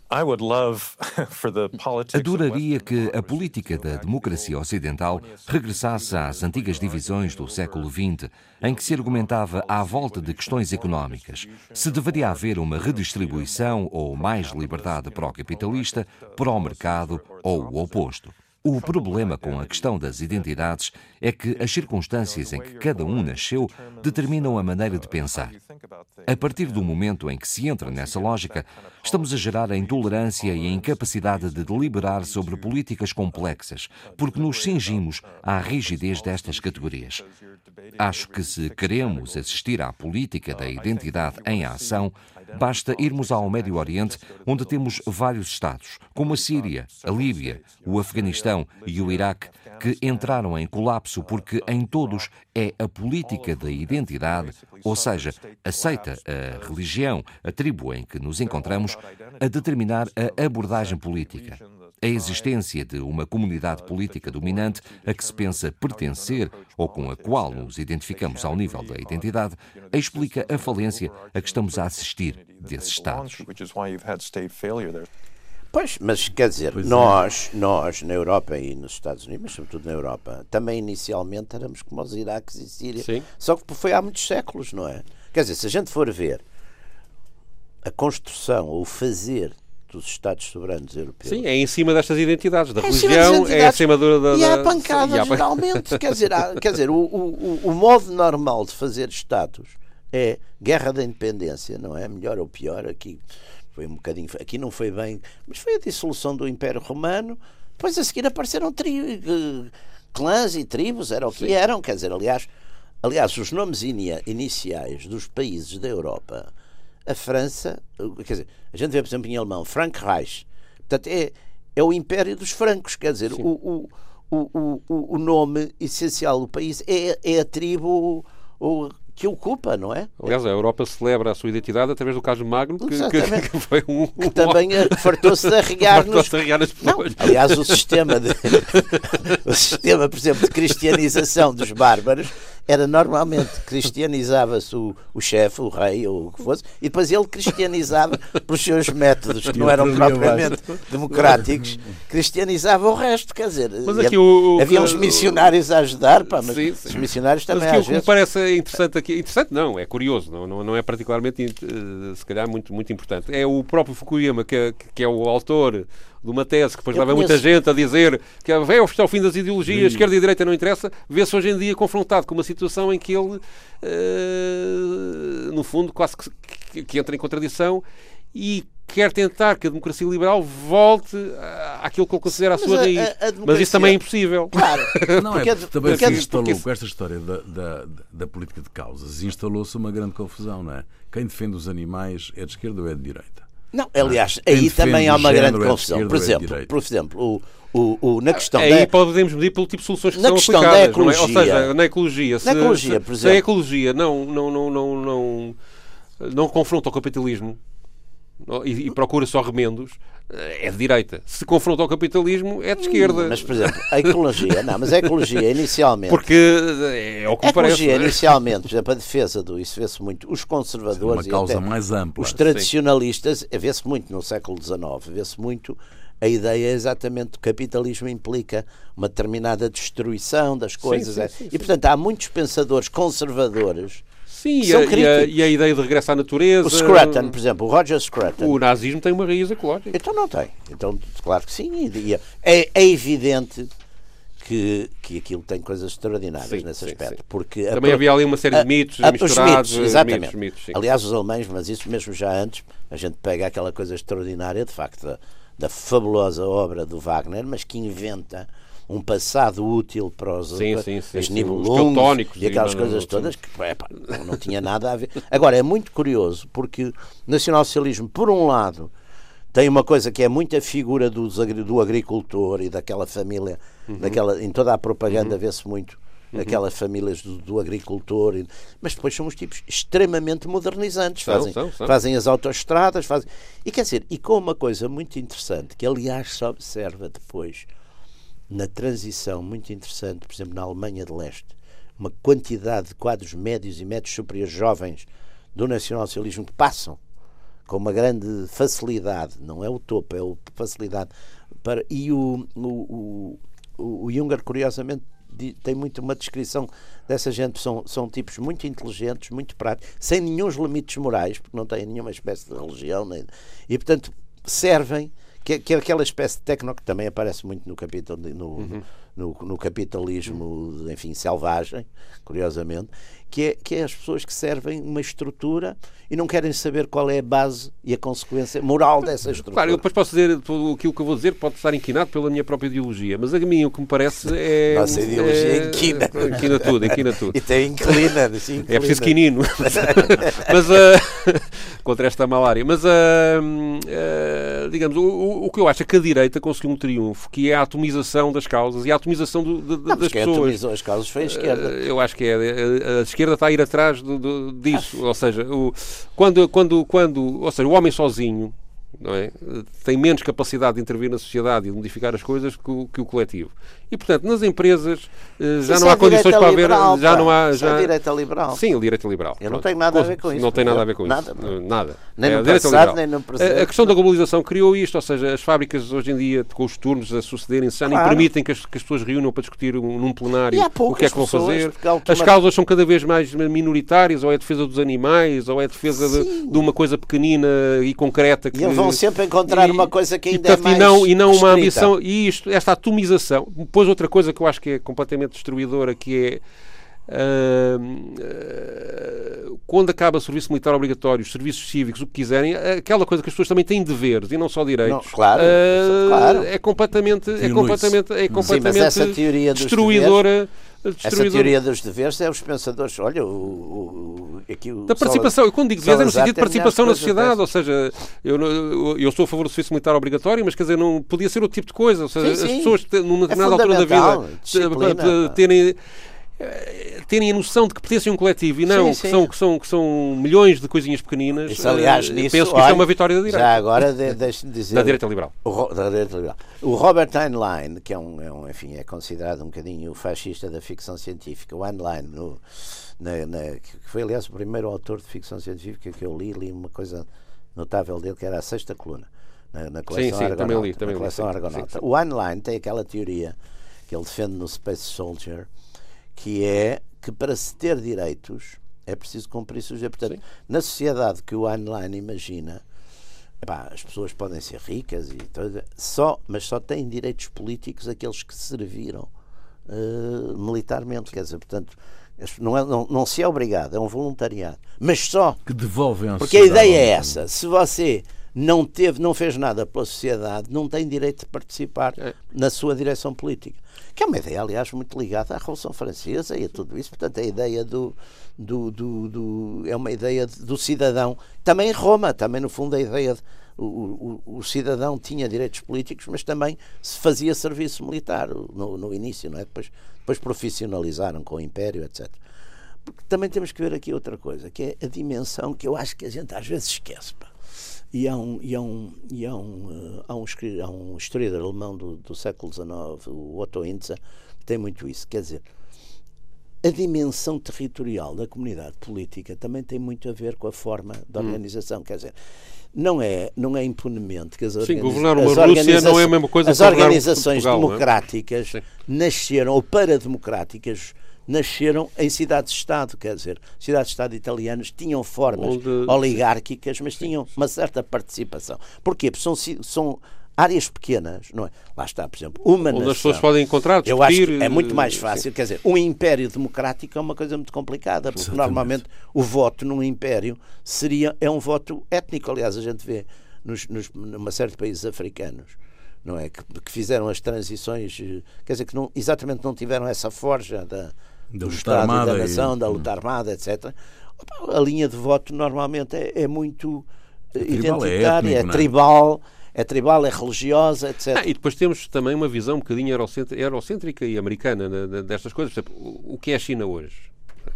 I would love Adoraria que a política da democracia ocidental regressasse às antigas divisões do século XX, em que se argumentava à volta de questões económicas. Se deveria haver uma redistribuição ou mais liberdade para o capitalista, para o mercado ou o oposto. O problema com a questão das identidades é que as circunstâncias em que cada um nasceu determinam a maneira de pensar. A partir do momento em que se entra nessa lógica, estamos a gerar a intolerância e a incapacidade de deliberar sobre políticas complexas, porque nos cingimos à rigidez destas categorias. Acho que se queremos assistir à política da identidade em ação, Basta irmos ao Médio Oriente, onde temos vários Estados, como a Síria, a Líbia, o Afeganistão e o Iraque, que entraram em colapso porque em todos é a política da identidade, ou seja, aceita a religião, a tribo em que nos encontramos, a determinar a abordagem política. A existência de uma comunidade política dominante a que se pensa pertencer ou com a qual nos identificamos ao nível da identidade explica a falência a que estamos a assistir desses Estados. Pois, mas quer dizer, pois nós, é. nós na Europa e nos Estados Unidos, mas sobretudo na Europa, também inicialmente éramos como os Iraques e Síria. Sim. Só que foi há muitos séculos, não é? Quer dizer, se a gente for ver a construção ou o fazer dos Estados soberanos europeus. Sim, é em cima destas identidades, da é religião, identidades, é em cima da. da e há pancada, sim, geralmente. quer dizer, há, quer dizer o, o, o modo normal de fazer Estados é guerra da independência, não é? Melhor ou pior, aqui foi um bocadinho. Aqui não foi bem, mas foi a dissolução do Império Romano. Depois a seguir apareceram tri, clãs e tribos, era o que sim. eram, quer dizer, aliás. Aliás, os nomes iniciais dos países da Europa a França, quer dizer, a gente vê, por exemplo, em alemão, Frankreich, portanto, é, é o império dos francos, quer dizer, o, o, o, o, nome essencial do país é, é a tribo o, que ocupa, não é? Aliás, a Europa celebra a sua identidade através do caso Magno, que, que, que foi um. Que também fartou-se de arriar, nos... de arriar nas pessoas. Não, aliás, o sistema, de, o sistema, por exemplo, de cristianização dos bárbaros era normalmente cristianizava-se o, o chefe, o rei ou o que fosse, e depois ele cristianizava pelos seus métodos, que não eram propriamente democráticos, cristianizava o resto, quer dizer, mas aqui o, havia uns missionários a ajudar, pá, mas sim, sim. os missionários também mas aqui, às o que vezes... me parece interessante aqui, interessante não, é curioso, não, não, não é particularmente, eh, se calhar, muito, muito importante. É o próprio Fukuyama, que é, que é o autor de uma tese que depois leva muita gente a dizer que vem ao fim das ideologias, Sim. esquerda e direita não interessa, vê-se hoje em dia confrontado com uma situação em que ele, uh, no fundo, quase que, que, que, entra em contradição e quer tentar que a democracia liberal volte àquilo que ele considera a sua raiz. Democracia... Mas isso também é impossível. Claro. Não, é, também porque, se instalou porque... com esta história da, da, da política de causas, instalou-se uma grande confusão, não é? Quem defende os animais é de esquerda ou é de direita? Não, aliás, ah, aí também há uma grande confusão. Por exemplo, por exemplo o, o, o, na questão aí da... podemos medir pelo tipo de soluções que na são questão aplicadas. Da ecologia, é? Ou seja, na ecologia, se, na ecologia, por exemplo, se a ecologia não, não, não, não, não, não confronta o capitalismo e, e procura só remendos, é de direita. Se confronta ao capitalismo, é de esquerda. Mas, por exemplo, a ecologia, não, mas a ecologia inicialmente. Porque é o que a ecologia parece, inicialmente, por exemplo, a defesa do. Isso vê-se muito. Os conservadores. Uma causa mais ampla. Os tradicionalistas, vê-se muito no século XIX, vê-se muito. A ideia é exatamente que o capitalismo implica uma determinada destruição das coisas. Sim, sim, sim, e, portanto, há muitos pensadores conservadores Sim, e a, e, a, e a, ideia de regresso à natureza. O Scruton, por exemplo, o Roger Scruton. O nazismo tem uma raiz ecológica. Então não tem. Então, claro que sim. É, é evidente que, que aquilo tem coisas extraordinárias sim, nesse sim, aspecto. Sim. Porque Também havia ali uma série de mitos a, a, misturados. Mitos, exatamente. Mitos, mitos, Aliás, os alemães, mas isso mesmo já antes, a gente pega aquela coisa extraordinária, de facto, da, da fabulosa obra do Wagner, mas que inventa um passado útil para os, sim, sim, sim, os nibelungos e aquelas coisas todas que não, não tinha nada a ver. Agora, é muito curioso porque o nacionalsocialismo, por um lado, tem uma coisa que é muito a figura do, do agricultor e daquela família, uhum. daquela, em toda a propaganda uhum. vê-se muito uhum. aquelas famílias do, do agricultor, e, mas depois são os tipos extremamente modernizantes, fazem, são, são, fazem as autoestradas, fazem, e quer dizer, e com uma coisa muito interessante, que aliás se observa depois na transição muito interessante, por exemplo, na Alemanha de Leste, uma quantidade de quadros médios e médios superiores jovens do nacionalsocialismo que passam com uma grande facilidade, não é o topo, é a facilidade. Para, e o, o, o, o Junger, curiosamente, tem muito uma descrição dessa gente, são, são tipos muito inteligentes, muito práticos, sem nenhum limites morais, porque não têm nenhuma espécie de religião, nem, e portanto servem que, que é aquela espécie de tecno que também aparece muito no, capital, no, uhum. No, no, capitalismo, enfim, selvagem, curiosamente, que é, que é as pessoas que servem uma estrutura e não querem saber qual é a base e a consequência moral dessa estrutura. Claro, eu depois posso dizer tudo aquilo que eu vou dizer pode estar inquinado pela minha própria ideologia, mas a mim o que me parece é. Nossa ideologia é, inquina. Inquina tudo, inquina tudo. e tem inclina, inclina. É preciso quinino. mas uh, contra esta malária. Mas uh, uh, digamos, o, o que eu acho é que a direita conseguiu um triunfo, que é a atomização das causas e a atomização do, de, não, das pessoas. atomizou as causas foi a esquerda. eu acho que é. A, a, esquerda está a ir atrás do, do, disso. Ou seja, o, quando, quando, quando, ou seja, o homem sozinho é? tem menos capacidade de intervir na sociedade e de modificar as coisas que o, que o coletivo. E, portanto, nas empresas eh, já isso não há é condições para haver. Já não há. Já... é direita liberal. Sim, direita liberal. Eu não tenho nada a ver com isso. Não tem nada a ver com nada, isso. Nada. Nem é, no passado, nem no presente. A, a questão da globalização criou isto, ou seja, as fábricas hoje em dia, com os turnos a sucederem-se, já claro. nem permitem que as, que as pessoas reúnam para discutir um, num plenário o que é que vão fazer. As causas são cada vez mais minoritárias, ou é a defesa dos animais, ou é a defesa de, de, uma coisa pequenina e concreta. Que, e vão sempre encontrar e, uma coisa que ainda e, é mais e não, e não uma ambição. E isto, esta atomização. Depois outra coisa que eu acho que é completamente destruidora, que é uh, quando acaba o serviço militar obrigatório, os serviços cívicos, o que quiserem, aquela coisa que as pessoas também têm deveres e não só direitos, não, claro, uh, claro. é completamente, é completamente, é completamente Sim, destruidora. Essa teoria dos deveres é os pensadores. Olha, o, o, aqui o da participação. Eu quando digo deveres é no sentido de participação na sociedade, ou seja, eu, eu, eu sou a favor do serviço militar obrigatório, mas quer dizer, não podia ser outro tipo de coisa. Ou seja, sim, sim. as pessoas, numa é determinada é altura da vida, terem terem a noção de que pertencem a um coletivo e não sim, sim. Que, são, que, são, que são milhões de coisinhas pequeninas. Isso, aliás, uh, nisso, penso que olha, isso é uma vitória da direita. Já agora, de, deixe-me dizer. da direita liberal. O, da direita liberal. O Robert Heinlein, que é um, é um, enfim, é considerado um bocadinho o fascista da ficção científica, o Heinlein, no, na, na, que foi, aliás, o primeiro autor de ficção científica que eu li, li uma coisa notável dele, que era a sexta coluna. Na, na coleção sim, sim, Argonauta, também li, também li, sim, Argonauta. O Heinlein tem aquela teoria que ele defende no Space Soldier, que é que para se ter direitos é preciso cumprir seus Portanto, Sim. na sociedade que o Heinlein imagina, as pessoas podem ser ricas e só, mas só têm direitos políticos aqueles que serviram uh, militarmente. Quer dizer, portanto, não, é, não, não se é obrigado, é um voluntariado. Mas só. Que devolvem Porque a ideia é essa. Se você não teve, não fez nada pela sociedade, não tem direito de participar é. na sua direção política. Que é uma ideia, aliás, muito ligada à Revolução Francesa e a tudo isso. Portanto, a ideia do, do, do, do é uma ideia do cidadão. Também em Roma, também no fundo a ideia de, o, o, o, cidadão tinha direitos políticos, mas também se fazia serviço militar no, no início, não é? Depois, depois profissionalizaram com o Império, etc. Porque também temos que ver aqui outra coisa, que é a dimensão que eu acho que a gente às vezes esquece. Pá. E há um, e há um, e há um, uh, há um, há um historiador alemão do, do século XIX, o Otto Inza, que tem muito isso. Quer dizer, a dimensão territorial da comunidade política também tem muito a ver com a forma de hum. organização. Hum. Quer dizer, não é, não é impunemente que as, Sim, governar uma Rússia não é a mesma coisa as organizações Portugal, é? democráticas é? nasceram, ou parademocráticas, nasceram em cidades-estado, quer dizer, cidades-estado italianas tinham formas oligárquicas, mas tinham uma certa participação. Porquê? Porque são, são áreas pequenas, não é? Lá está, por exemplo, uma Onde nação. as pessoas podem encontrar, discutir, Eu acho que é muito mais fácil, sim. quer dizer, um império democrático é uma coisa muito complicada, porque Exatamente. normalmente o voto num império seria é um voto étnico, aliás, a gente vê nos, nos, numa série de países africanos não é? Que, que, fizeram as transições, eh, quer dizer, que não, exatamente não tiveram essa forja da, da do Estado da nação, e... da luta armada, etc. A linha de voto normalmente é, é muito é identitária, é, étnico, é tribal é tribal, é religiosa, etc. Ah, e depois temos também uma visão um bocadinho eurocêntrica e americana destas coisas. Por exemplo, o que é a China hoje?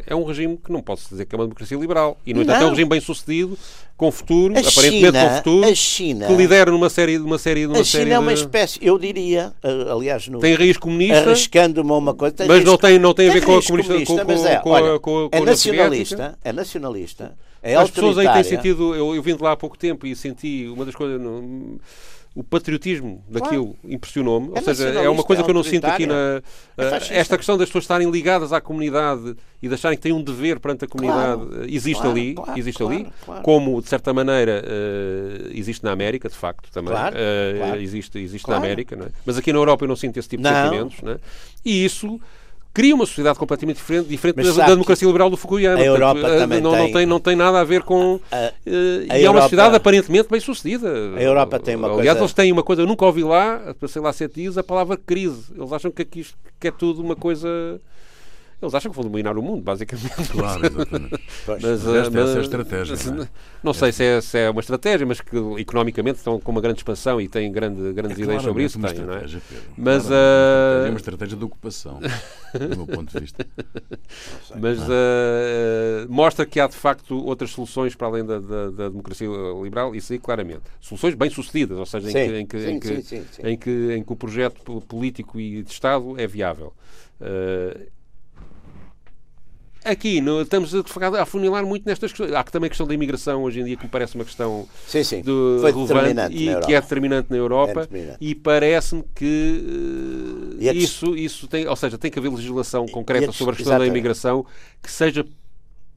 É um regime que não posso dizer que é uma democracia liberal. E, no entanto, é um regime bem sucedido, com futuro, a aparentemente China, com futuro, a China, que lidera numa série, numa série, numa a China é uma espécie, eu diria, aliás, no, tem raiz comunista, arriscando-me uma coisa, mas não tem, não tem, tem a ver com a comunista, comunista com, é, com, olha, com, com, é nacionalista, é nacionalista, é As pessoas aí têm sentido, eu, eu vim de lá há pouco tempo e senti uma das coisas. Não, o patriotismo daquilo claro. impressionou-me. É Ou seja, é uma coisa que eu não sinto aqui na. É esta questão das pessoas estarem ligadas à comunidade e de acharem que têm um dever perante a comunidade claro. existe claro, ali, existe ali, como de certa maneira uh, existe na América, de facto, também. Uh, existe existe na América, é? mas aqui na Europa eu não sinto esse tipo de sentimentos. É? E isso cria uma sociedade completamente diferente, diferente da, da, democracia liberal do Fukuyama. A Europa Portanto, também não, tem... não, tem, não tem nada a ver com. A, a, uh, e é uma sociedade aparentemente bem sucedida. A Europa tem uma Aliás, coisa... eles têm uma coisa, eu nunca ouvi lá, passei lá sete dias, a palavra crise. Eles acham que aqui que é tudo uma coisa eles acham que vão dominar o mundo, basicamente. Claro, exatamente. mas, mas, esta, mas, essa é a estratégia. Mas, não, é? não sei se é, se é, uma estratégia, mas que economicamente estão com uma grande expansão e têm grande, grandes é ideias sobre isso. Têm, não é? Pedro. Mas, uh... É uma estratégia de ocupação, do meu ponto de vista. Mas uh, mostra que há de facto outras soluções para além da, da, da democracia liberal, isso aí claramente. Soluções bem-sucedidas, ou seja, em que, em, que, sim, em, que, em que o projeto político e de Estado é viável. Uh, Aqui no, estamos a, a funilar muito nestas questões. Há também a questão da imigração hoje em dia que me parece uma questão sim, sim. Do, relevante e que é determinante na Europa é e parece-me que uh, isso, isso tem, ou seja, tem que haver legislação concreta sobre a questão exatamente. da imigração que seja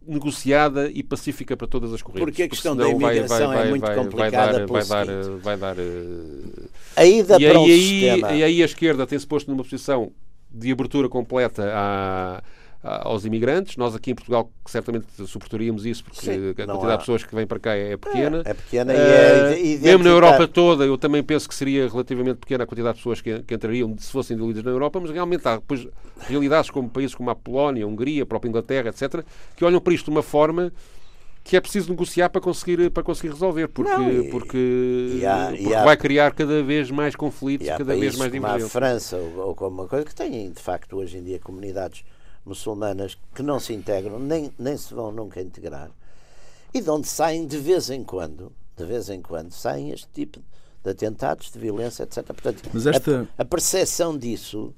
negociada e pacífica para todas as correntes. Porque a questão da imigração vai, vai, é muito vai, complicada vai dar, vai dar, vai dar uh... a ida e para aí, um sistema. E aí a esquerda tem-se posto numa posição de abertura completa à aos imigrantes. Nós aqui em Portugal certamente suportaríamos isso porque Sim, a quantidade há. de pessoas que vêm para cá é, pequena. É, é pequena uh, e é Mesmo na Europa toda, eu também penso que seria relativamente pequena a quantidade de pessoas que, que entrariam se fossem diluídas na Europa, mas realmente há depois realidades como países como a Polónia, a Hungria, a própria Inglaterra, etc., que olham para isto de uma forma que é preciso negociar para conseguir, para conseguir resolver, porque, não, e, porque, e há, porque há, vai criar cada vez mais conflitos, cada vez mais divergências. Como a França ou, ou como uma coisa que tem, de facto, hoje em dia comunidades muçulmanas que não se integram, nem, nem se vão nunca integrar, e de onde saem de vez em quando, de vez em quando, saem este tipo de atentados, de violência, etc. Portanto, esta... a, a percepção disso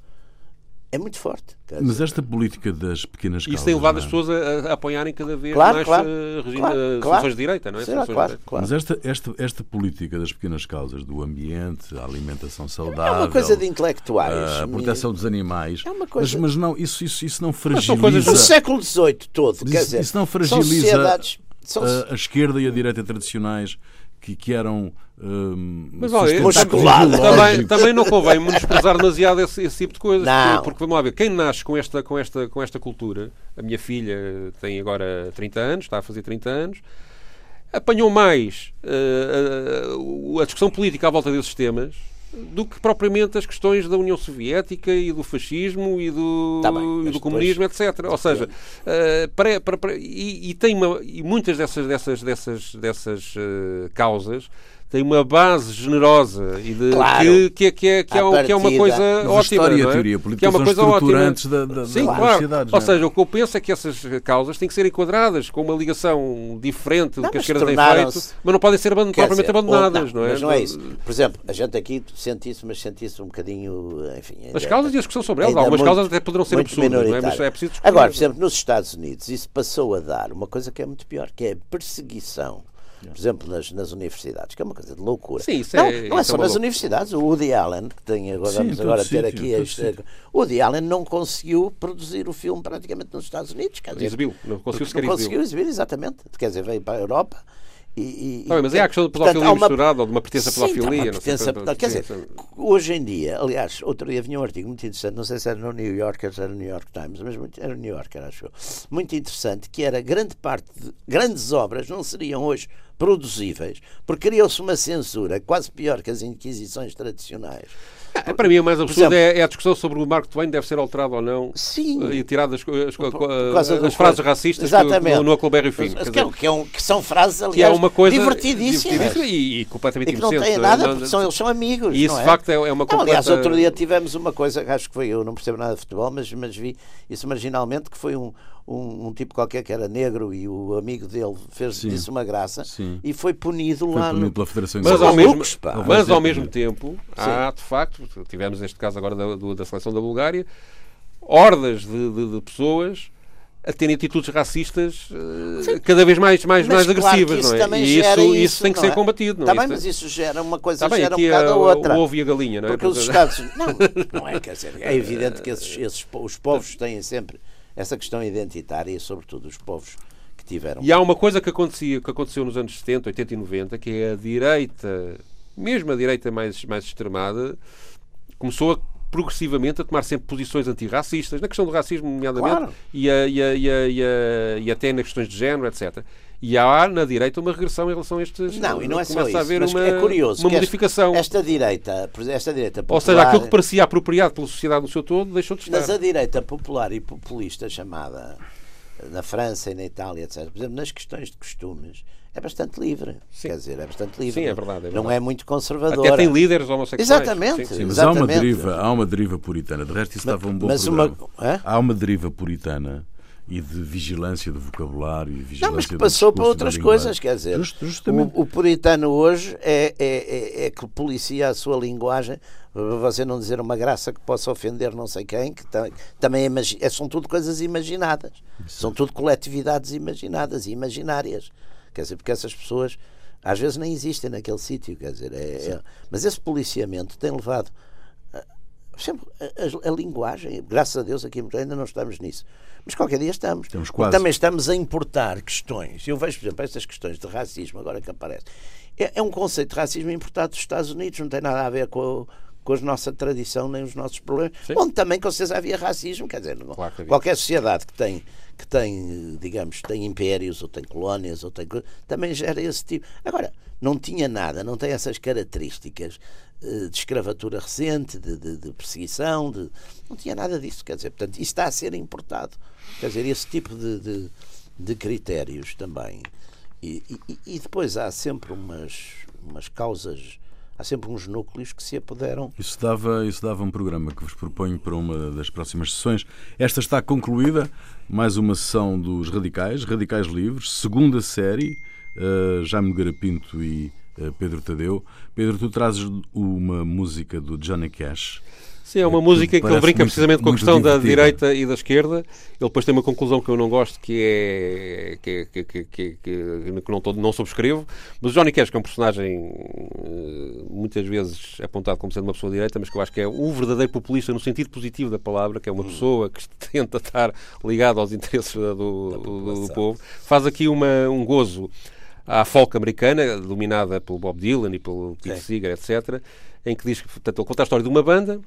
é muito forte. Mas esta política das pequenas causas... Isso tem levado é? as pessoas a, a, apoiarem cada vez claro, mais claro, uh, regime, claro, soluções de direita, não é? Será, claro, claro. Mas esta, esta, esta política das pequenas causas, do ambiente, a alimentação saudável... É uma coisa de intelectuais. A proteção dos animais... É uma coisa... Mas, mas não, isso, isso, isso não fragiliza... Mas coisas do século XVIII todo, quer dizer... Isso não fragiliza são... a, a esquerda e a direita tradicionais que, que eram um, mas olha, também, também não convém menosprezar demasiado esse, esse, tipo de coisas porque, porque, vamos lá ver, quem nasce com esta, com, esta, com esta cultura? A minha filha tem agora 30 anos, está a fazer 30 anos. Apanhou mais uh, a, a discussão política à volta desses temas do que propriamente as questões da União Soviética e do fascismo e do, tá bem, e do comunismo, etc. Ou seja, uh, para, para, para, e, e, tem uma, e muitas dessas, dessas, dessas, dessas uh, causas tem uma base generosa e de, claro, que, que, que, é, que, é, que é uma coisa ótima. História a é? teoria política que é uma coisa ótima. Da, da, Sim, das claro. sociedades. Ou é? seja, o que eu penso é que essas causas têm que ser enquadradas com uma ligação diferente do que a esquerda tem feito, mas não podem ser abandon propriamente dizer, abandonadas, não, não, é? Mas não é isso. Por exemplo, a gente aqui sente isso, mas sente isso um bocadinho. Enfim, as causas e a discussão sobre elas. Algumas muito, causas até poderão ser absurdas, não é? mas é preciso Agora, por exemplo, nos Estados Unidos, isso passou a dar uma coisa que é muito pior, que é a perseguição por exemplo, nas, nas universidades, que é uma coisa de loucura. Sim, isso não, é, não é só nas loucura. universidades. O Woody Allen, que tem agora, Sim, vamos agora ter aqui. Este, o Woody Allen não conseguiu produzir o filme praticamente nos Estados Unidos. Quer dizer, exibiu, não conseguiu sequer Não conseguiu exibir, exatamente. Quer dizer, veio para a Europa. E, e, tá mas é a questão da pedofilia uma... misturada ou de uma pertença à pedofilia. Não sei, quer dizer, hoje em dia, aliás, outro dia vinha um artigo muito interessante, não sei se era no New Yorker, se era no New York Times, mas muito, era no New Yorker, acho eu. Muito interessante, que era grande parte de grandes obras não seriam hoje produzíveis, porque criou-se uma censura quase pior que as inquisições tradicionais. É, para mim, o mais absurdo exemplo, é, é, a discussão sobre o Mark Twain deve ser alterado ou não sim, e tirado as, as, as, as frases racistas exatamente. no, no Huckleberry Finn. Que, é, que, é um, que, são frases, aliás, que é uma coisa divertidíssimas. divertidíssima e, e, completamente e que não têm nada, porque são, eles são amigos. E isso, de é? facto, é, é uma completa... Aliás, outro dia tivemos uma coisa, acho que foi, eu não percebo nada de futebol, mas, mas vi isso marginalmente, que foi um, um, um, tipo qualquer que era negro e o amigo dele fez sim, disso uma graça sim. e foi punido foi lá punido no... pela Federação mas ao mesmo, mas ao mesmo tempo há de facto tivemos este caso agora da, da seleção da Bulgária hordas de, de, de pessoas a terem atitudes racistas uh, cada vez mais, mais, mais claro agressivas, não é? E isso, isso, isso, tem que ser é? combatido, não tá é? Bem, mas isso gera uma coisa, tá gera bem, um bocado a outra. O ovo e a galinha, não é? Porque os Estados... Não, não é, quer dizer, é evidente que esses, esses, os povos têm sempre essa questão identitária e, sobretudo, os povos que tiveram. E há uma coisa que, acontecia, que aconteceu nos anos 70, 80 e 90, que é a direita, mesmo a direita mais, mais extremada, começou a progressivamente a tomar sempre posições antirracistas, na questão do racismo, nomeadamente, claro. e, a, e, a, e, a, e, até nas questões de género, etc. E há na direita uma regressão em relação a estes. Não, e não é só isso. a haver uma, é curioso uma modificação. Esta direita, esta direita popular, Ou seja, aquilo que parecia apropriado pela sociedade no seu todo deixou de estar. Mas a direita popular e populista, chamada na França e na Itália, etc., por exemplo, nas questões de costumes, é bastante livre. Sim. Quer dizer, é bastante livre. Sim, é verdade. É verdade. Não é muito conservadora. Até tem líderes homossexuais. Exatamente. Sim, sim. Mas exatamente. há uma deriva, há uma deriva puritana. De resto, isso mas, estava um bom mas programa. Uma, há uma deriva puritana e de vigilância do vocabulário e vigilância Não, mas que passou para outras coisas, quer dizer, Just, justamente. O, o, puritano hoje é, é, é, é, que policia a sua linguagem para você não dizer uma graça que possa ofender não sei quem, que tam, também é, são tudo coisas imaginadas, Isso. são tudo coletividades imaginadas e imaginárias, quer dizer, porque essas pessoas às vezes nem existem naquele sítio, quer dizer, é, é, mas esse policiamento tem levado sempre a, a, a, linguagem, graças a Deus aqui ainda não estamos nisso, mas qualquer dia estamos. estamos quase. Também estamos a importar questões. Eu vejo, por exemplo, estas questões de racismo, agora que aparece. É, é um conceito de racismo importado dos Estados Unidos, não tem nada a ver com, com a nossa tradição nem os nossos problemas. Sim. Onde também, com certeza, havia racismo. Quer dizer, claro que qualquer sociedade que tem, que tem, digamos, tem impérios ou tem colónias ou tem também gera esse tipo. Agora, não tinha nada, não tem essas características eh, de escravatura recente, de, de, de, perseguição, de... não tinha nada disso. Quer dizer, portanto, isso está a ser importado. Quer dizer, esse tipo de, de critérios também. E, e, e, depois há sempre umas, umas causas, há sempre uns núcleos que se apoderam. Isso dava, isso dava um programa que vos proponho para uma das próximas sessões. Esta está concluída, mais uma sessão dos Radicais, Radicais Livres, segunda série, uh, Jaime Garapinto e uh, Pedro Tadeu. Pedro, tu trazes uma música do Johnny Cash. Sim, é uma música que ele brinca muito, precisamente com a questão da direita e da esquerda. Ele depois tem uma conclusão que eu não gosto, que é que, que, que, que, que não, não subscrevo. Mas o Johnny Cash, que é um personagem eh, muitas vezes apontado como sendo uma pessoa direita, mas que eu acho que é o verdadeiro populista no sentido positivo da palavra, que é uma pessoa que tenta estar ligada aos interesses do, do, do povo, faz aqui uma, um gozo à folk americana, dominada pelo Bob Dylan e pelo Pete Seeger, etc., em que diz que, portanto, ele conta a história de uma banda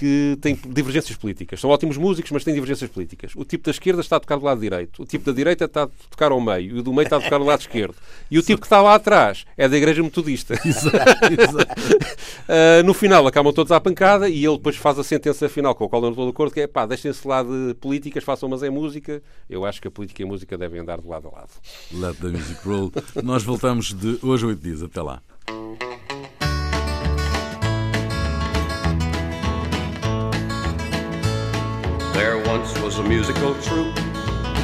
que tem divergências políticas. São ótimos músicos, mas têm divergências políticas. O tipo da esquerda está a tocar do lado direito, o tipo da direita está a tocar ao meio, e o do meio está a tocar do lado esquerdo. E o tipo que está lá atrás é da Igreja Metodista. Exato, exato. uh, no final acabam todos à pancada e ele depois faz a sentença final com a qual eu não estou de acordo, que é pá, deixem-se lá de políticas, façam mas é música. Eu acho que a política e a música devem andar de lado a lado. Let the music roll. Nós voltamos de hoje a oito dias. Até lá. Was a musical troupe,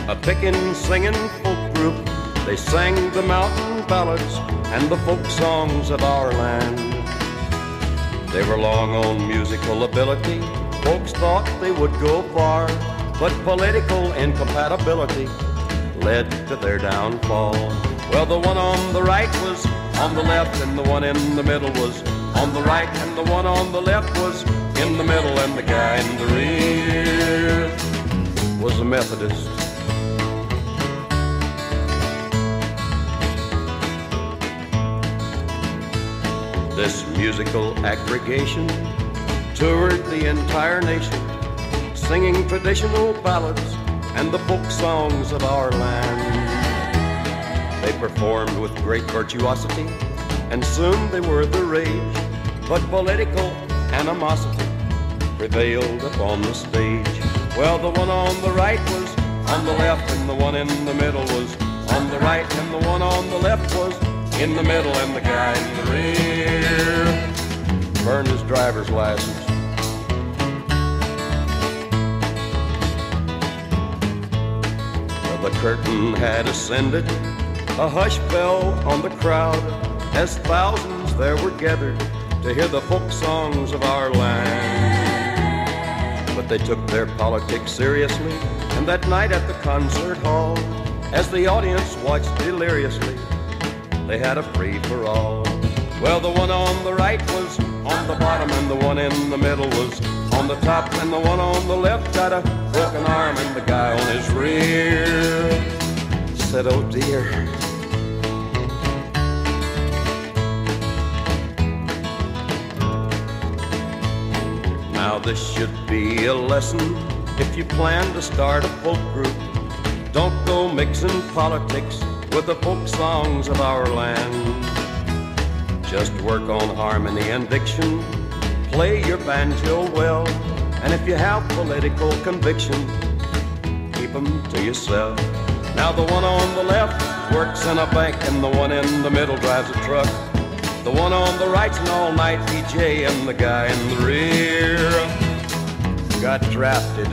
a pickin' singing folk group. They sang the mountain ballads and the folk songs of our land. They were long on musical ability, folks thought they would go far, but political incompatibility led to their downfall. Well, the one on the right was on the left, and the one in the middle was on the right, and the one on the left was in the middle, and the guy in the rear was a Methodist. This musical aggregation toured the entire nation, singing traditional ballads and the folk songs of our land. They performed with great virtuosity, and soon they were the rage. But political animosity prevailed upon the stage. Well, the one on the right was on the left, and the one in the middle was on the right, and the one on the left was in the middle, and the guy in the rear burned his driver's license. The curtain had ascended a hush fell on the crowd as thousands there were gathered to hear the folk songs of our land. But they took their politics seriously, and that night at the concert hall, as the audience watched deliriously, they had a free for all. Well, the one on the right was on the bottom, and the one in the middle was on the top, and the one on the left had a broken arm, and the guy on his rear said, Oh dear. This should be a lesson if you plan to start a folk group. Don't go mixing politics with the folk songs of our land. Just work on harmony and diction. Play your banjo well. And if you have political conviction, keep them to yourself. Now the one on the left works in a bank and the one in the middle drives a truck. The one on the right's an all-night DJ and the guy in the rear. Got drafted